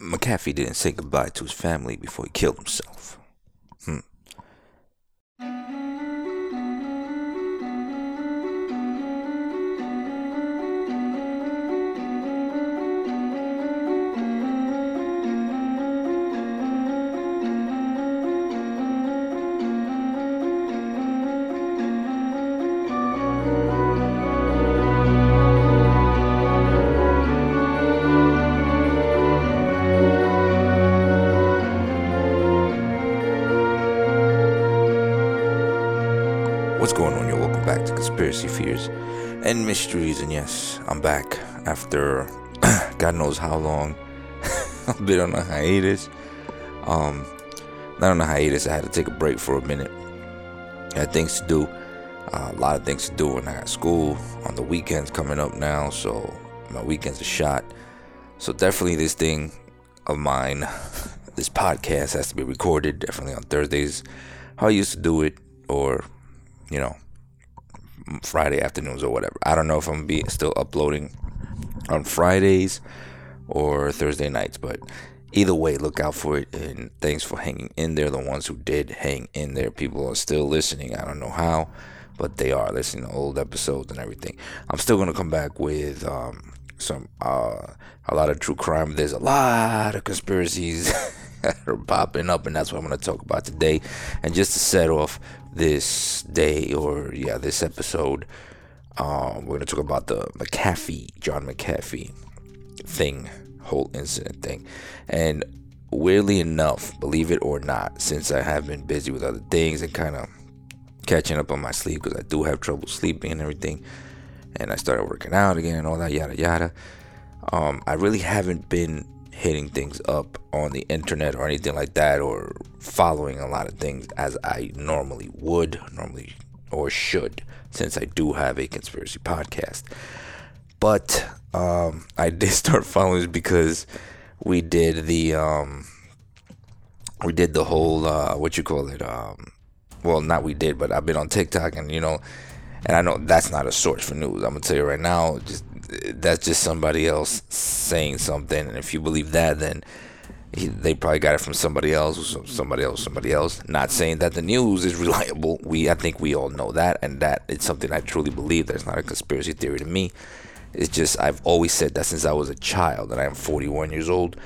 McAfee didn't say goodbye to his family before he killed himself. Conspiracy Fears and Mysteries. And yes, I'm back after God knows how long. I've been on a hiatus. Um, not on a hiatus. I had to take a break for a minute. I had things to do. Uh, a lot of things to do, and I got school on the weekends coming up now. So my weekends are shot. So definitely this thing of mine, this podcast has to be recorded. Definitely on Thursdays, how I used to do it, or you know, Friday afternoons or whatever. I don't know if I'm be still uploading on Fridays or Thursday nights, but either way, look out for it. And thanks for hanging in there. The ones who did hang in there, people are still listening. I don't know how, but they are listening to old episodes and everything. I'm still gonna come back with um, some uh, a lot of true crime. There's a lot of conspiracies. that are popping up, and that's what I'm going to talk about today. And just to set off this day, or yeah, this episode, um, we're to talk about the McAfee, John McAfee thing, whole incident thing. And weirdly enough, believe it or not, since I have been busy with other things and kind of catching up on my sleep because I do have trouble sleeping and everything, and I started working out again and all that, yada yada. Um, I really haven't been hitting things up on the internet or anything like that or following a lot of things as I normally would, normally or should, since I do have a conspiracy podcast. But um, I did start following because we did the um, we did the whole uh, what you call it um, well not we did but I've been on TikTok and you know and I know that's not a source for news. I'm gonna tell you right now, just that's just somebody else saying something, and if you believe that, then he, they probably got it from somebody else, somebody else, somebody else. Not saying that the news is reliable. We, I think, we all know that, and that it's something I truly believe. That's not a conspiracy theory to me. It's just I've always said that since I was a child, and I am 41 years old,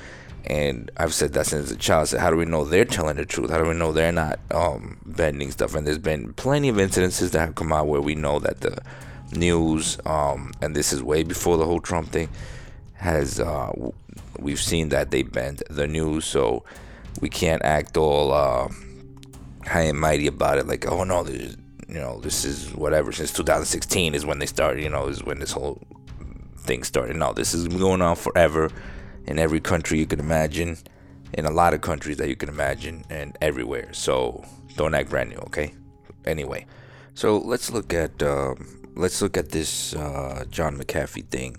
and I've said that since a child. Said, how do we know they're telling the truth? How do we know they're not um, bending stuff? And there's been plenty of incidences that have come out where we know that the news, um, and this is way before the whole Trump thing, has uh, we've seen that they bend the news, so we can't act all uh, high and mighty about it. Like, oh no, you know, this is whatever. Since 2016 is when they started. You know, is when this whole thing started. No, this is going on forever in every country you can imagine, in a lot of countries that you can imagine, and everywhere. So don't act brand new, okay? Anyway, so let's look at. Um, let's look at this uh, John McAfee thing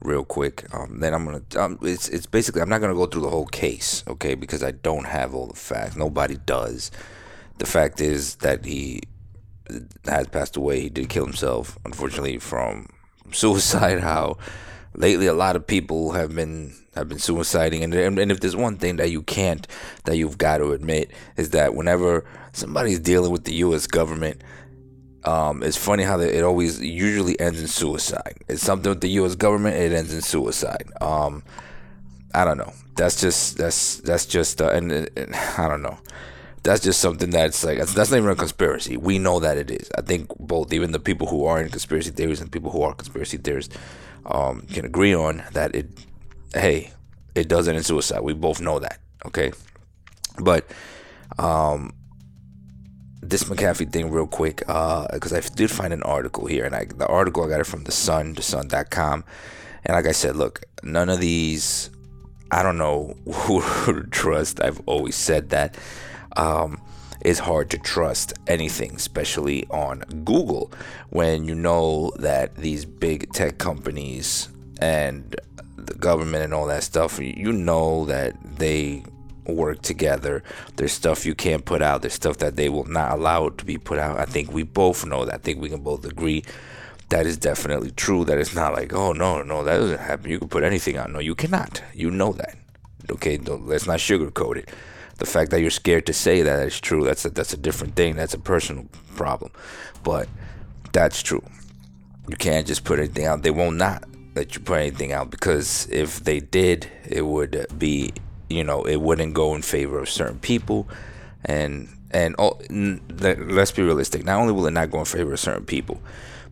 real quick. Um, then I'm gonna. Um, it's it's basically I'm not gonna go through the whole case, okay? Because I don't have all the facts. Nobody does. The fact is that he has passed away. He did kill himself, unfortunately, from suicide. How lately a lot of people have been have been suiciding, and, and and if there's one thing that you can't that you've got to admit is that whenever somebody's dealing with the U.S. government um, it's funny how it always usually ends in suicide. It's something with the U.S. government. It ends in suicide. Um, I don't know. That's just that's that's just uh, and, and, I don't know. That's just something that's like that's, that's not even a conspiracy. We know that it is. I think both, even the people who are in conspiracy theories and people who are conspiracy theorists, um, can agree on that. It, hey, it does end in suicide. We both know that. Okay, but um, this McAfee thing real quick because uh, I did find an article here, and I, the article I got it from the Sun, thesun.com, and like I said, look, none of these, I don't know who to trust. I've always said that. Um, it's hard to trust anything, especially on Google, when you know that these big tech companies and the government and all that stuff, you know that they work together. There's stuff you can't put out. There's stuff that they will not allow to be put out. I think we both know that. I think we can both agree that is definitely true. That it's not like, oh no, no, that doesn't happen. You can put anything out. No, you cannot. You know that. Okay, let's not sugarcoat it. The fact that you're scared to say that is true. That's a, that's a different thing. That's a personal problem, but that's true. You can't just put anything out. They will not let you put anything out because if they did, it would be you know it wouldn't go in favor of certain people, and and oh, let's be realistic. Not only will it not go in favor of certain people,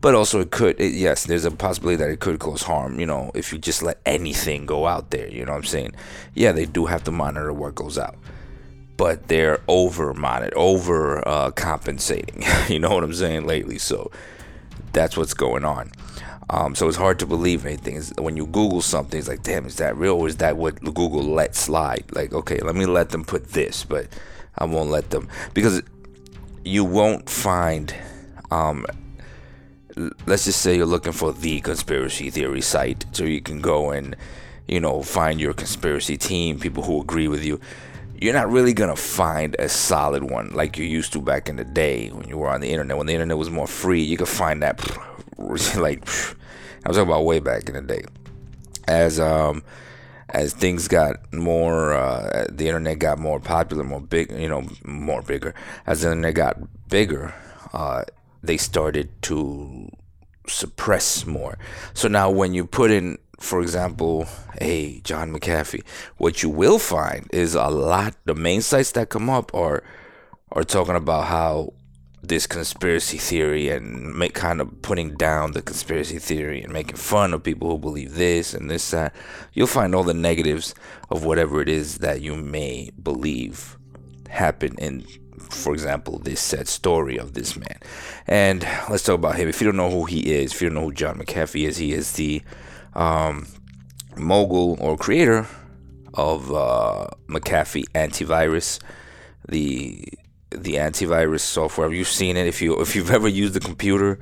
but also it could it, yes there's a possibility that it could cause harm you know if you just let anything go out there you know what i'm saying? Yeah they do have to monitor what goes out but they're over monitor over uh, compensating you know what i'm saying lately. So that's what's going on um, so it's hard to believe anything. It's, when you google something it's like damn is that real or is that what google let slide? Like okay let me let them put this but i won't let them. Because you won't find um, let's just say you're looking for the conspiracy theory site. So you can go and you know find your conspiracy team people who agree with you. You're not really gonna find a solid one like you used to back in the day when you were on the internet. When the internet was more free you could find that like i was talking about way back in the day as um as things got more uh, the internet got more popular more big you know more bigger as the internet got bigger uh, they started to suppress more. So now when you put in, for example, hey, John McAfee, what you will find is a lot, the main sites that come up are, are talking about how this conspiracy theory and make kind of putting down the conspiracy theory and making fun of people who believe this and this that you'll find all the negatives of whatever it is that you may believe happen in for example, this sad story of this man. And let's talk about him. If you don't know who he is, if you don't know who John McAfee is, he is the um, mogul or creator of uh, McAfee antivirus, the the antivirus software. You've you seen it? If you if you've ever used a computer,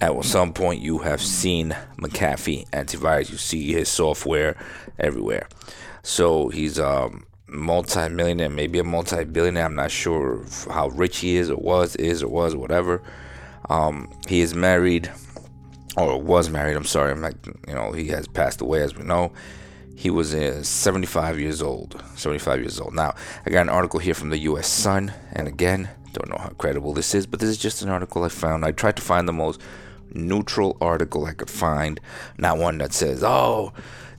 at some point you have seen McAfee antivirus. You see his software everywhere. So he's a multi-millionaire, maybe a multi-billionaire. I'm not sure how rich he is or was, is or was, whatever. Um, he is married, or was married. I'm sorry. I'm like, you know, he has passed away, as we know. He was uh, 75 years old. 75 years old. Now, I got an article here from the U.S. Sun, and again, don't know how credible this is, but this is just an article I found. I tried to find the most neutral article I could find, not one that says, "Oh."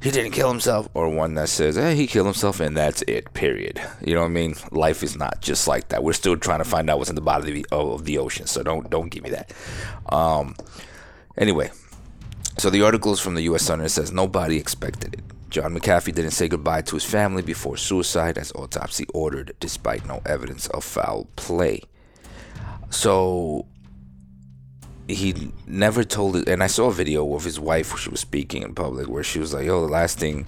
he didn't kill himself, or one that says, hey, he killed himself and that's it, period. You know what I mean? Life is not just like that. We're still trying to find out what's in the bottom of the, of the ocean, so don't don't give me that. Um, anyway, so the article is from the U.S. Sun and it says nobody expected it. John McAfee didn't say goodbye to his family before suicide, as autopsy ordered, despite no evidence of foul play. So he never told it and i saw a video of his wife where she was speaking in public where she was like yo the last thing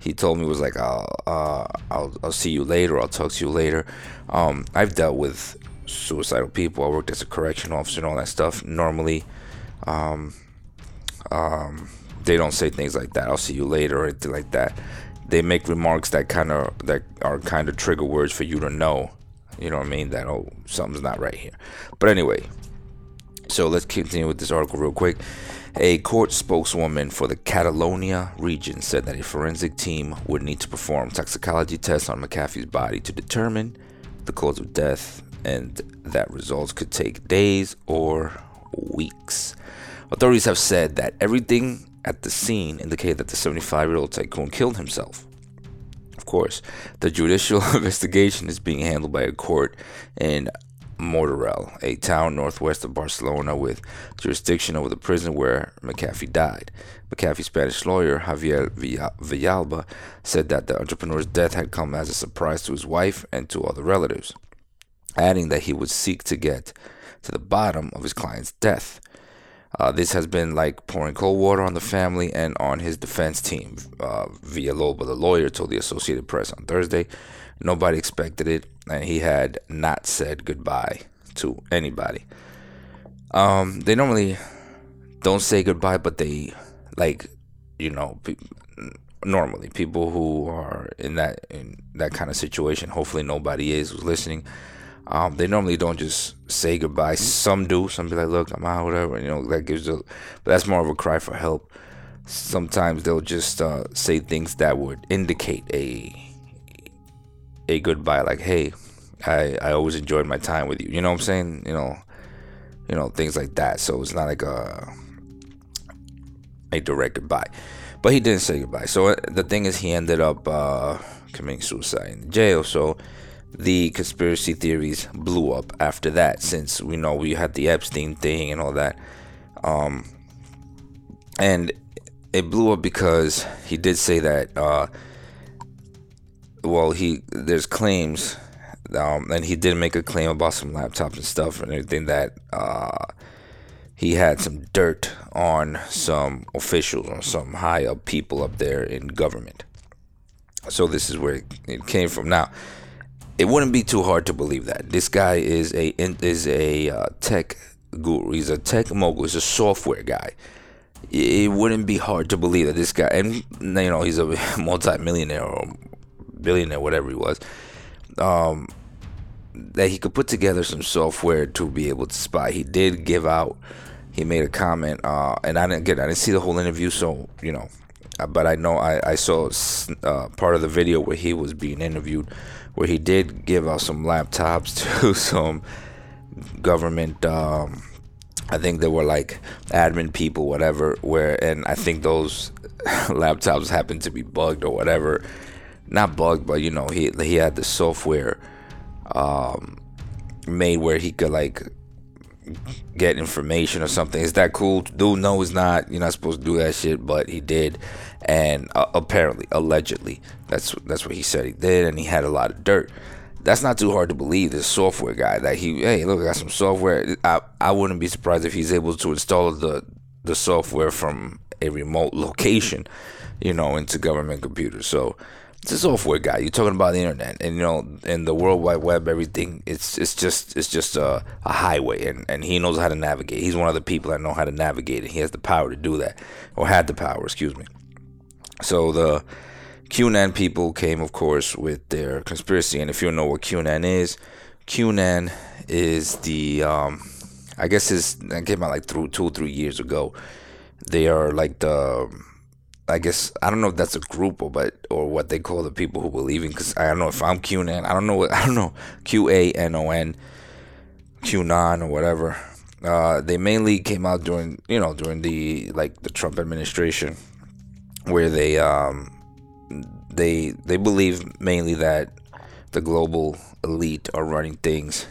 he told me was like i'll uh, I'll, I'll see you later i'll talk to you later. Um, i've dealt with suicidal people. I worked as a correction officer and all that stuff normally. Um, um, they don't say things like that. I'll see you later or anything like that. They make remarks that kind of that are kind of trigger words for you to know. You know what i mean? That oh something's not right here. But anyway so let's continue with this article real quick. A court spokeswoman for the Catalonia region said that a forensic team would need to perform toxicology tests on McAfee's body to determine the cause of death, and that results could take days or weeks. Authorities have said that everything at the scene indicated that the 75 year old tycoon killed himself. Of course, the judicial investigation is being handled by a court in Martorell, a town northwest of Barcelona with jurisdiction over the prison where McAfee died. McAfee's Spanish lawyer, Javier Villalba, said that the entrepreneur's death had come as a surprise to his wife and to other relatives, adding that he would seek to get to the bottom of his client's death. Uh, this has been like pouring cold water on the family and on his defense team. Uh, Villalba, the lawyer, told the Associated Press on Thursday. Nobody expected it, and he had not said goodbye to anybody. Um, they normally don't say goodbye, but they like, you know, pe- normally people who are in that in that kind of situation. Hopefully, nobody is who's listening. Um, they normally don't just say goodbye. Some do. Some be like, "Look, I'm out," whatever. You know, that gives a. But that's more of a cry for help. Sometimes they'll just uh, say things that would indicate a a goodbye, like, hey, I I always enjoyed my time with you. You know what I'm saying? You know, you know things like that. So it's not like a a direct goodbye. But he didn't say goodbye. So uh, the thing is, he ended up uh, committing suicide in jail. So the conspiracy theories blew up after that, since we know we had the Epstein thing and all that. Um, and it blew up because he did say that. Uh, well, he there's claims, um, and he did make a claim about some laptops and stuff and everything that uh, he had some dirt on some officials or some high up people up there in government. So this is where it came from. Now, it wouldn't be too hard to believe that this guy is a is a uh, tech guru. He's a tech mogul. He's a software guy. It wouldn't be hard to believe that this guy, and you know, he's a multi-millionaire or billionaire, whatever he was. Um, that he could put together some software to be able to spy. He did give out. He made a comment, uh, and I didn't get. I didn't see the whole interview, so you know, uh, but I know I, I saw uh, part of the video where he was being interviewed, where he did give out some laptops to some government. Um, I think they were like admin people, whatever. Where and I think those laptops happened to be bugged or whatever. Not bugged, but you know he he had the software um, made where he could like get information or something. Is that cool? Dude, no, it's not. You're not supposed to do that shit, but he did, and uh, apparently, allegedly, that's that's what he said he did, and he had a lot of dirt. That's not too hard to believe. This software guy that he, hey, look, I got some software. I I wouldn't be surprised if he's able to install the the software from a remote location, you know, into government computers. So it's a software guy. You're talking about the internet, and you know, in the World Wide Web, everything it's it's just it's just a, a highway, and and he knows how to navigate. He's one of the people that know how to navigate, and he has the power to do that, or had the power, excuse me. So the QAnon people came, of course, with their conspiracy, and if you don't know what QAnon is, QAnon is the um, I guess is that came out like through two or three years ago. They are like the I guess I don't know if that's a group or but or what they call the people who believe in. Because I don't know if I'm QAnon. I don't know what I don't know Q A N O N, QAnon or whatever. Uh, they mainly came out during you know during the like the Trump administration, where they um they they believe mainly that the global elite are running things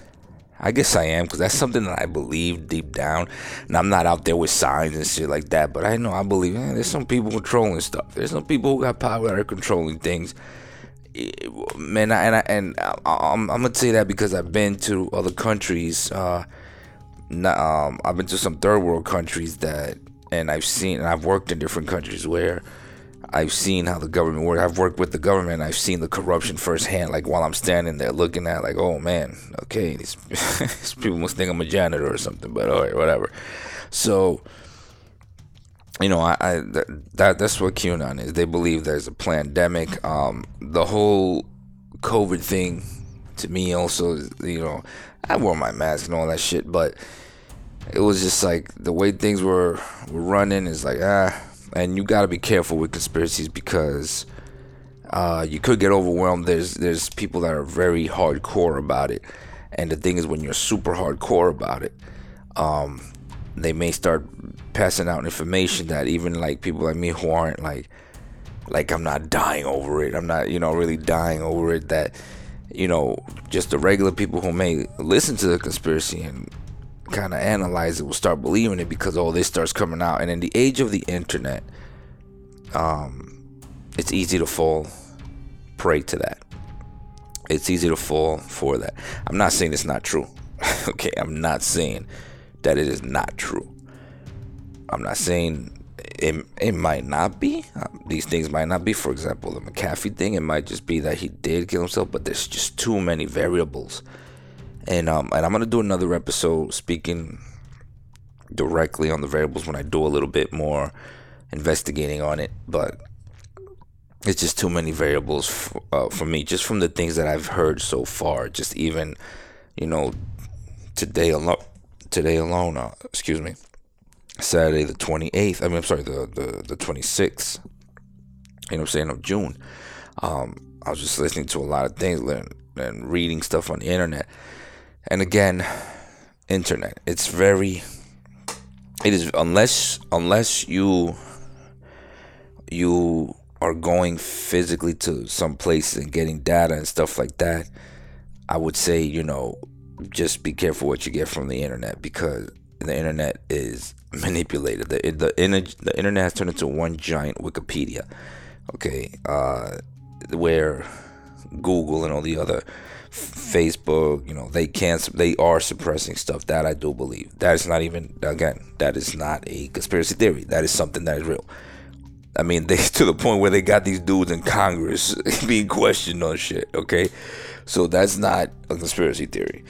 I guess I am because that's something that I believe deep down. And I'm not out there with signs and shit like that, but I know I believe there's some people controlling stuff. There's some people who got power that are controlling things. Man, and I, and I, I'm, I'm gonna say that because I've been to other countries. Uh, um, I've been to some third world countries that, and I've seen, and I've worked in different countries where I've seen how the government works. I've worked with the government. I've seen the corruption firsthand. Like while I'm standing there looking at, like, oh man, okay, these, these people must think I'm a janitor or something. But all right, whatever. So, you know, I, I that that's what QAnon is. They believe there's a pandemic. Um, the whole COVID thing, to me, also, you know, I wore my mask and all that shit, but it was just like the way things were were running is like ah and you got to be careful with conspiracies because uh, you could get overwhelmed. There's there's people that are very hardcore about it, and the thing is, when you're super hardcore about it, um, they may start passing out information that even like people like me who aren't like like I'm not dying over it. I'm not you know really dying over it. That you know just the regular people who may listen to the conspiracy and kind of analyze it will start believing it because all this starts coming out. And in the age of the internet, um, it's easy to fall prey to that. It's easy to fall for that. I'm not saying it's not true. okay, I'm not saying that it is not true. I'm not saying it, it might not be. Um, these things might not be. For example, the McAfee thing, it might just be that he did kill himself, but there's just too many variables and um, and I'm gonna do another episode speaking directly on the variables when I do a little bit more investigating on it. But it's just too many variables for, uh, for me, just from the things that I've heard so far. Just even, you know, today alone, today alone, uh, excuse me, Saturday the 28th. I mean, I'm sorry, the the the 26th. You know, what I'm saying of June. Um, I was just listening to a lot of things and reading stuff on the internet. And again, internet. It's very. It is unless unless you you are going physically to some place and getting data and stuff like that. I would say you know just be careful what you get from the internet because the internet is manipulated. The the, the internet has turned into one giant Wikipedia. Okay, uh, where Google and all the other Facebook, you know, they can't, they are suppressing stuff. That I do believe. That is not even, again, that is not a conspiracy theory. That is something that is real. I mean, they to the point where they got these dudes in Congress being questioned on shit. Okay, so that's not a conspiracy theory.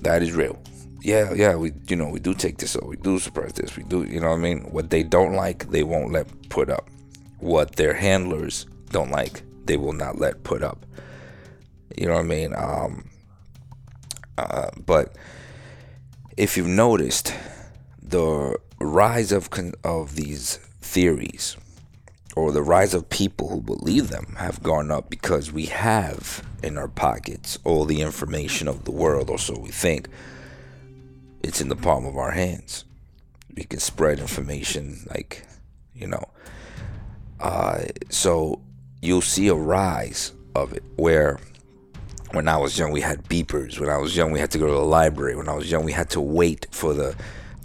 That is real. Yeah, yeah, we, you know, we do take this over. We do suppress this. We do, you know what I mean? What they don't like, they won't let put up. What their handlers don't like, they will not let put up. You know what I mean? Um, uh, but if you've noticed, the rise of con- of these theories or the rise of people who believe them have gone up because we have in our pockets all the information of the world, or so we think. It's in the palm of our hands. We can spread information like, you know. Uh, so you'll see a rise of it where when I was young, we had beepers. When I was young, we had to go to the library. When I was young, we had to wait for the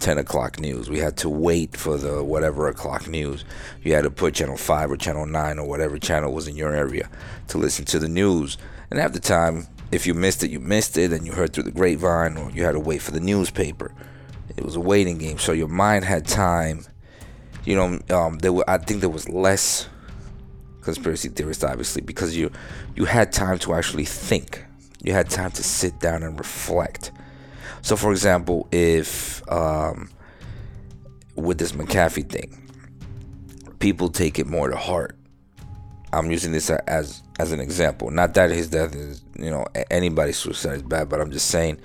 10 o'clock news. We had to wait for the whatever o'clock news. You had to put channel 5 or channel 9 or whatever channel was in your area to listen to the news. And half the time, if you missed it, you missed it, and you heard through the grapevine, or you had to wait for the newspaper. It was a waiting game, so your mind had time. You know, um, there were, I think there was less conspiracy theorists, obviously, because you you had time to actually think. You had time to sit down and reflect. So, for example, if um, with this McAfee thing, people take it more to heart. I'm using this as as an example. Not that his death is, you know, anybody's suicide is bad, but I'm just saying.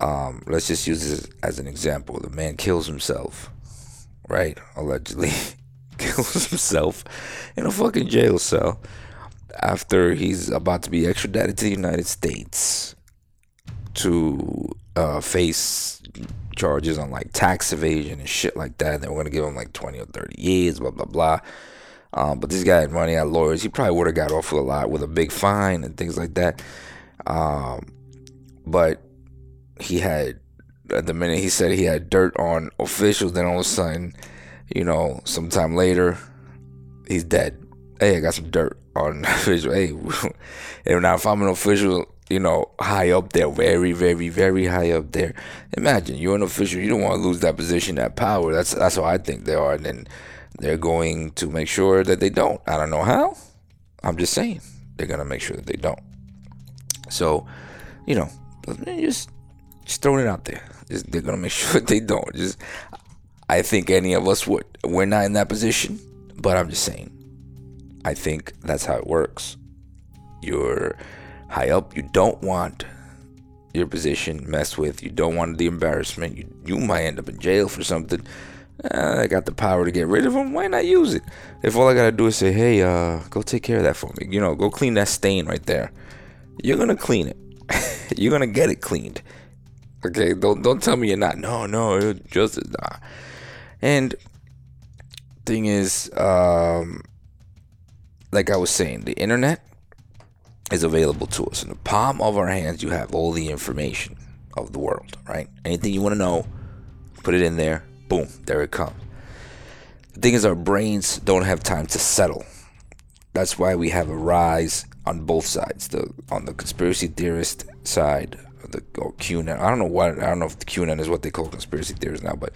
Um, let's just use this as an example. The man kills himself, right? Allegedly. kills himself in a fucking jail cell after he's about to be extradited to the United States to uh, face charges on like tax evasion and shit like that. And they were gonna give him like 20 or 30 years, blah blah blah. Um, but this guy had money, had lawyers. He probably would have got off with a lot with a big fine and things like that. Um, but he had at the minute he said he had dirt on officials. Then all of a sudden you know, sometime later, he's dead. Hey, I got some dirt on official. Hey, and now if I'm an official, you know, high up there, very, very, very high up there. Imagine you're an official. You don't want to lose that position, that power. That's that's how I think they are. And then they're going to make sure that they don't. I don't know how. I'm just saying they're gonna make sure that they don't. So, you know, just just throwing it out there. Just, they're gonna make sure they don't. Just I think any of us would. We're not in that position, but I'm just saying. I think that's how it works. You're high up. You don't want your position messed with. You don't want the embarrassment. You you might end up in jail for something. Uh, I got the power to get rid of them. Why not use it? If all I gotta do is say, "Hey, uh, go take care of that for me," you know, go clean that stain right there. You're gonna clean it. you're gonna get it cleaned. Okay, don't don't tell me you're not. No, no, just nah. And thing is, um, like I was saying, the internet is available to us in the palm of our hands. You have all the information of the world, right? Anything you want to know, put it in there. Boom, there it comes. The thing is, our brains don't have time to settle. That's why we have a rise on both sides. The on the conspiracy theorist side, the or QAnon. I don't know what I don't know if the QAnon is what they call conspiracy theorists now, but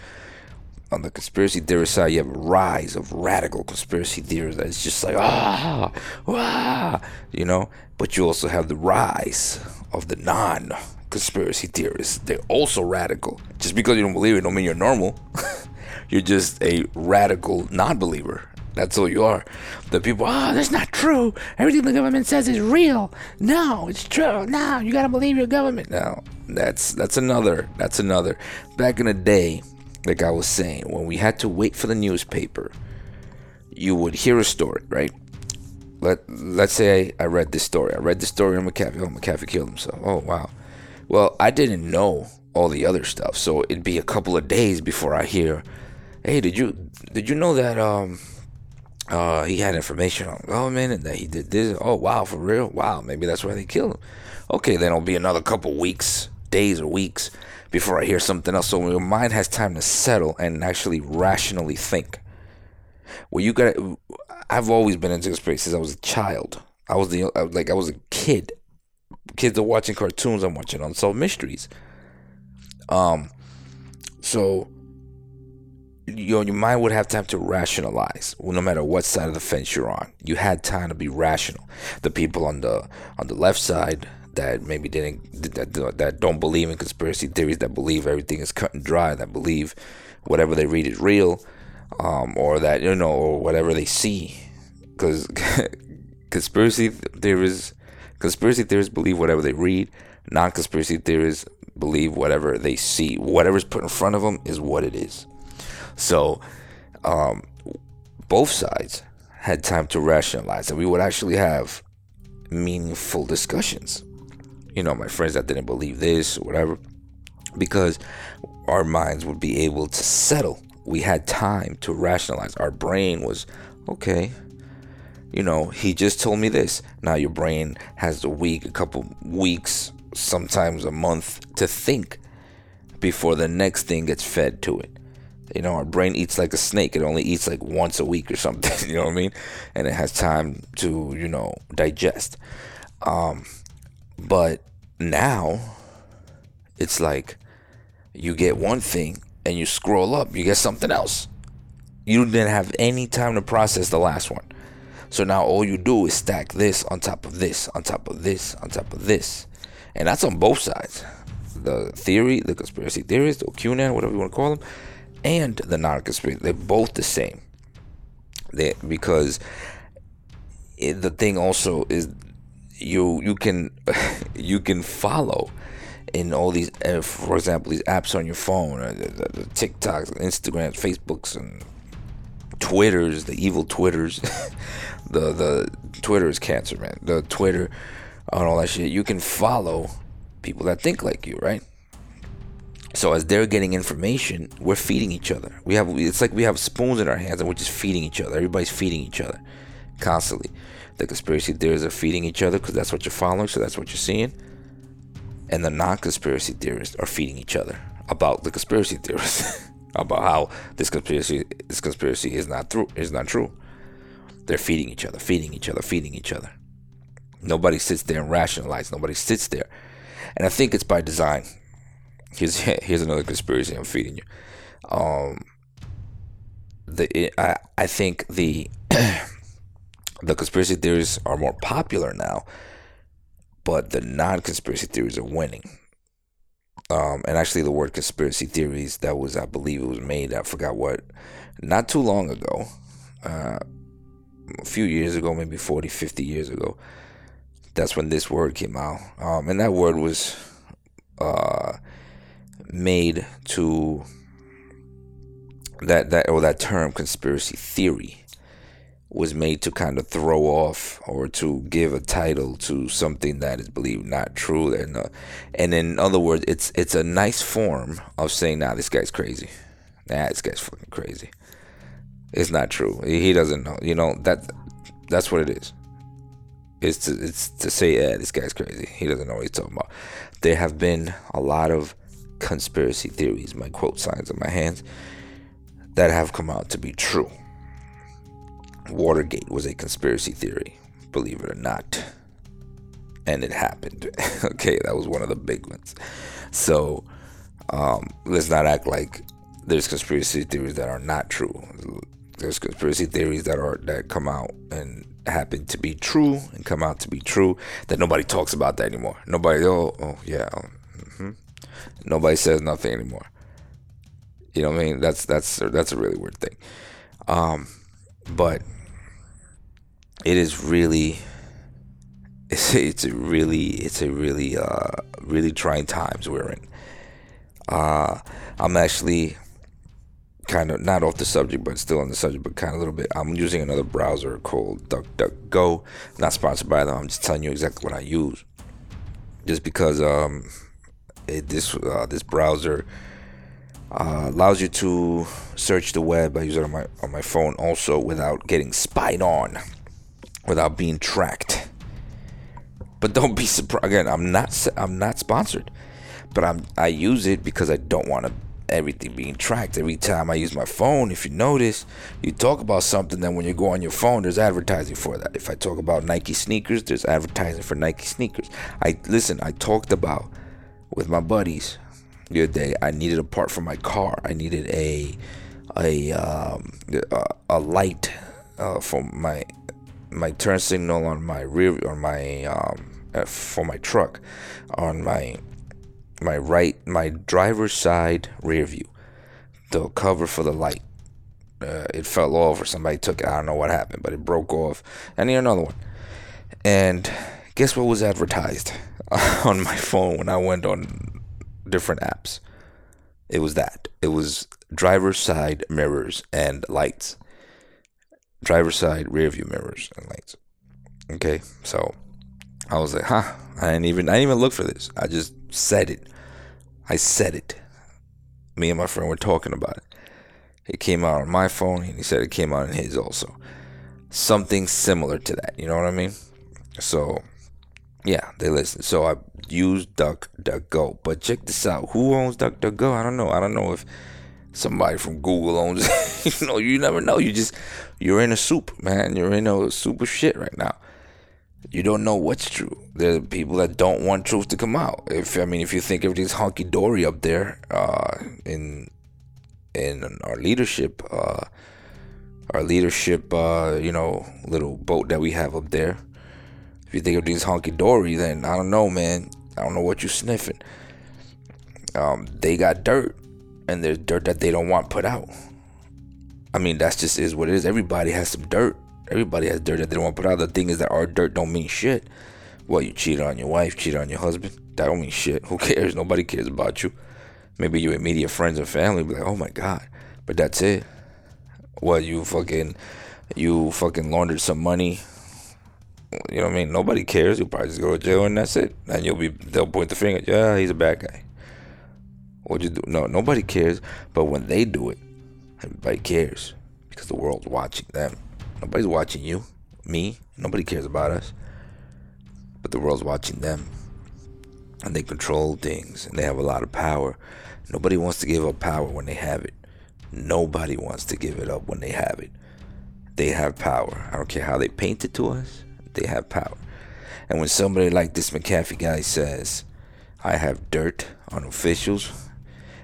on the conspiracy theorist side, you have a rise of radical conspiracy theories that it's just like ah, ah, you know. But you also have the rise of the non-conspiracy theorists. They're also radical. Just because you don't believe it, don't mean you're normal. you're just a radical non-believer. That's all you are. The people, oh, that's not true. Everything the government says is real. No, it's true. No, you gotta believe your government. No, that's that's another. That's another. Back in the day, like I was saying, when we had to wait for the newspaper, you would hear a story, right? let let's say I, I read this story. I read the story on McAfee. Oh, McAfee killed himself. Oh wow. Well, I didn't know all the other stuff, so it'd be a couple of days before I hear, "Hey, did you did you know that um uh he had information on government and that he did this? Oh wow, for real? Wow, maybe that's why they killed him. Okay, then it'll be another couple weeks, days or weeks before I hear something else. So your mind has time to settle and actually rationally think. Well, you got. I've always been into this space since I was a child. I was the like I was a kid. Kids are watching cartoons. I'm watching unsolved mysteries. Um, so your your mind would have time to rationalize. Well, no matter what side of the fence you're on, you had time to be rational. The people on the on the left side that maybe didn't that that don't believe in conspiracy theories, that believe everything is cut and dry, that believe whatever they read is real um, or that you know, or whatever they see, because conspiracy theorists, conspiracy theorists believe whatever they read. Non-conspiracy theorists believe whatever they see. Whatever's put in front of them is what it is. So, um, both sides had time to rationalize, and we would actually have meaningful discussions. You know, my friends that didn't believe this or whatever, because our minds would be able to settle we had time to rationalize. Our brain was okay. You know, he just told me this. Now your brain has a week, a couple weeks, sometimes a month to think before the next thing gets fed to it. You know, our brain eats like a snake. It only eats like once a week or something. You know what I mean? And it has time to, you know, digest. Um, but now it's like you get one thing and you scroll up, you get something else. You didn't have any time to process the last one. So now all you do is stack this on top of this, on top of this, on top of this. And that's on both sides. The theory, the conspiracy theorists, or QAnon, whatever you want to call them, and the non-conspiracy, they're both the same. They, because it, the thing also is you you can you can follow in all these, uh, for example, these apps on your phone, the, the, the TikToks, Instagrams, Facebooks, and Twitters, the evil Twitters, the the Twitter is cancer, man. The Twitter and all that shit. You can follow people that think like you, right? So as they're getting information, we're feeding each other. We have it's like we have spoons in our hands and we're just feeding each other. Everybody's feeding each other constantly. The conspiracy theories are feeding each other because that's what you're following, so that's what you're seeing and the non-conspiracy theorists are feeding each other about the conspiracy theorists about how this conspiracy this conspiracy is not true is not true. They're feeding each other, feeding each other, feeding each other. Nobody sits there and rationalizes. Nobody sits there, and I think it's by design. Here's here's another conspiracy I'm feeding you. Um, the I I think the the conspiracy theories are more popular now but the non-conspiracy theories are winning. Um, and actually, the word conspiracy theories that was, I believe, it was made. I forgot what, not too long ago, uh, a few years ago, maybe 40, 50 years ago. That's when this word came out, um, and that word was uh, made to that that or that term conspiracy theory was made to kind of throw off or to give a title to something that is believed not true and uh, and in other words it's it's a nice form of saying nah this guy's crazy. Nah this guy's fucking crazy. It's not true. He doesn't know you know that that's what it is. It's to it's to say yeah this guy's crazy. He doesn't know what he's talking about. There have been a lot of conspiracy theories my quote signs in my hands that have come out to be true Watergate was a conspiracy theory, believe it or not. And it happened. okay, that was one of the big ones. So um, let's not act like there's conspiracy theories that are not true. There's conspiracy theories that are that come out and happen to be true and come out to be true that nobody talks about that anymore. Nobody, oh, oh yeah, mm-hmm. nobody says nothing anymore. You know what I mean? That's that's that's a really weird thing. Um, but it is really it's it's a really it's a really uh really trying times we're in. Uh, I'm actually kind of not off the subject, but still on the subject, but kind of a little bit. I'm using another browser called DuckDuckGo. Not sponsored by them. I'm just telling you exactly what I use. Just because um, it, this uh, this browser uh, allows you to search the web. I use it on my on my phone also without getting spied on, without being tracked. But don't be surprised. Again, I'm not I'm not sponsored, but I'm I use it because I don't want to everything being tracked. Every time I use my phone, if you notice, you talk about something, then when you go on your phone, there's advertising for that. If I talk about Nike sneakers, there's advertising for Nike sneakers. I listen, I talked about with my buddies the other day, I needed a part for my car. I needed a a um, a, a light uh, for my my turn signal on my rear on my um, uh, for my truck on my my right, my driver's side rear view, the cover for the light. Uh, it fell off, or somebody took it. I don't know what happened, but it broke off. I need another one. And guess what was advertised on my phone when I went on different apps? It was that. It was driver's side mirrors and lights. Driver's side rear view mirrors and lights. Okay, so I was like, huh. I didn't even I didn't even look for this. I just said it. I said it. Me and my friend were talking about it. It came out on my phone, and he said it came out on his also. Something similar to that. You know what I mean? So, yeah, they listen. So I use DuckDuckGo. But check this out. Who owns DuckDuckGo? I don't know. I don't know if somebody from Google owns it. you know, you never know. You just you're in a soup, man. You're in a soup of shit right now you don't know what's true. There are people that don't want truth to come out. If I mean, if you think everything's honky dory up there uh, in in our leadership, uh, our leadership, uh, you know, little boat that we have up there. If you think everything's honky dory, then I don't know, man. I don't know what you're sniffing. Um, they got dirt, and there's dirt that they don't want put out. I mean, that's just is what it is. Everybody has some dirt. Everybody has dirt that they don't want put out. The thing is that our dirt don't mean shit. Well, you cheated on your wife, cheated on your husband. That don't mean shit. Who cares? Nobody cares about you. Maybe your immediate friends and family be like, oh my god. But that's it. Well, you fucking, you fucking laundered some money. You know what I mean? Nobody cares. You'll probably just go to jail and that's it. And you'll be, they'll point the finger. Yeah, he's a bad guy. What'd you do? No, nobody cares. But when they do it, everybody cares because the world's watching them. Nobody's watching you, me. Nobody cares about us. But the world's watching them. And they control things and they have a lot of power. Nobody wants to give up power when they have it. Nobody wants to give it up when they have it. They have power. I don't care how they paint it to us, they have power. And when somebody like this McAfee guy says, I have dirt on officials,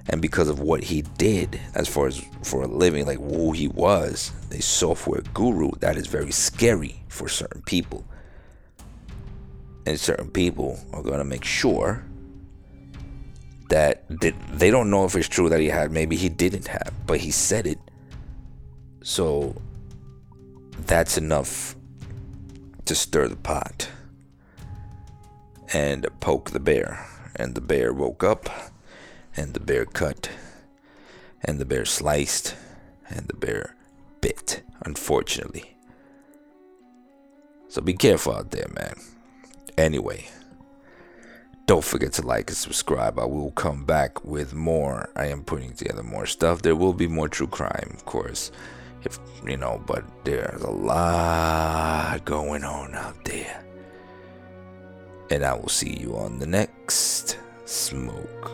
and because of what he did as far as for a living like who he was a software guru that is very scary for certain people. And certain people are going to make sure that they don't know if it's true that he had maybe he didn't have but he said it. So that's enough to stir the pot and poke the bear. And the bear woke up and the bear cut, and the bear sliced, and the bear bit, unfortunately. So be careful out there, man. Anyway, don't forget to like and subscribe. I will come back with more. I am putting together more stuff. There will be more true crime, of course. If you know, but there's a lot going on out there. And I will see you on the next smoke.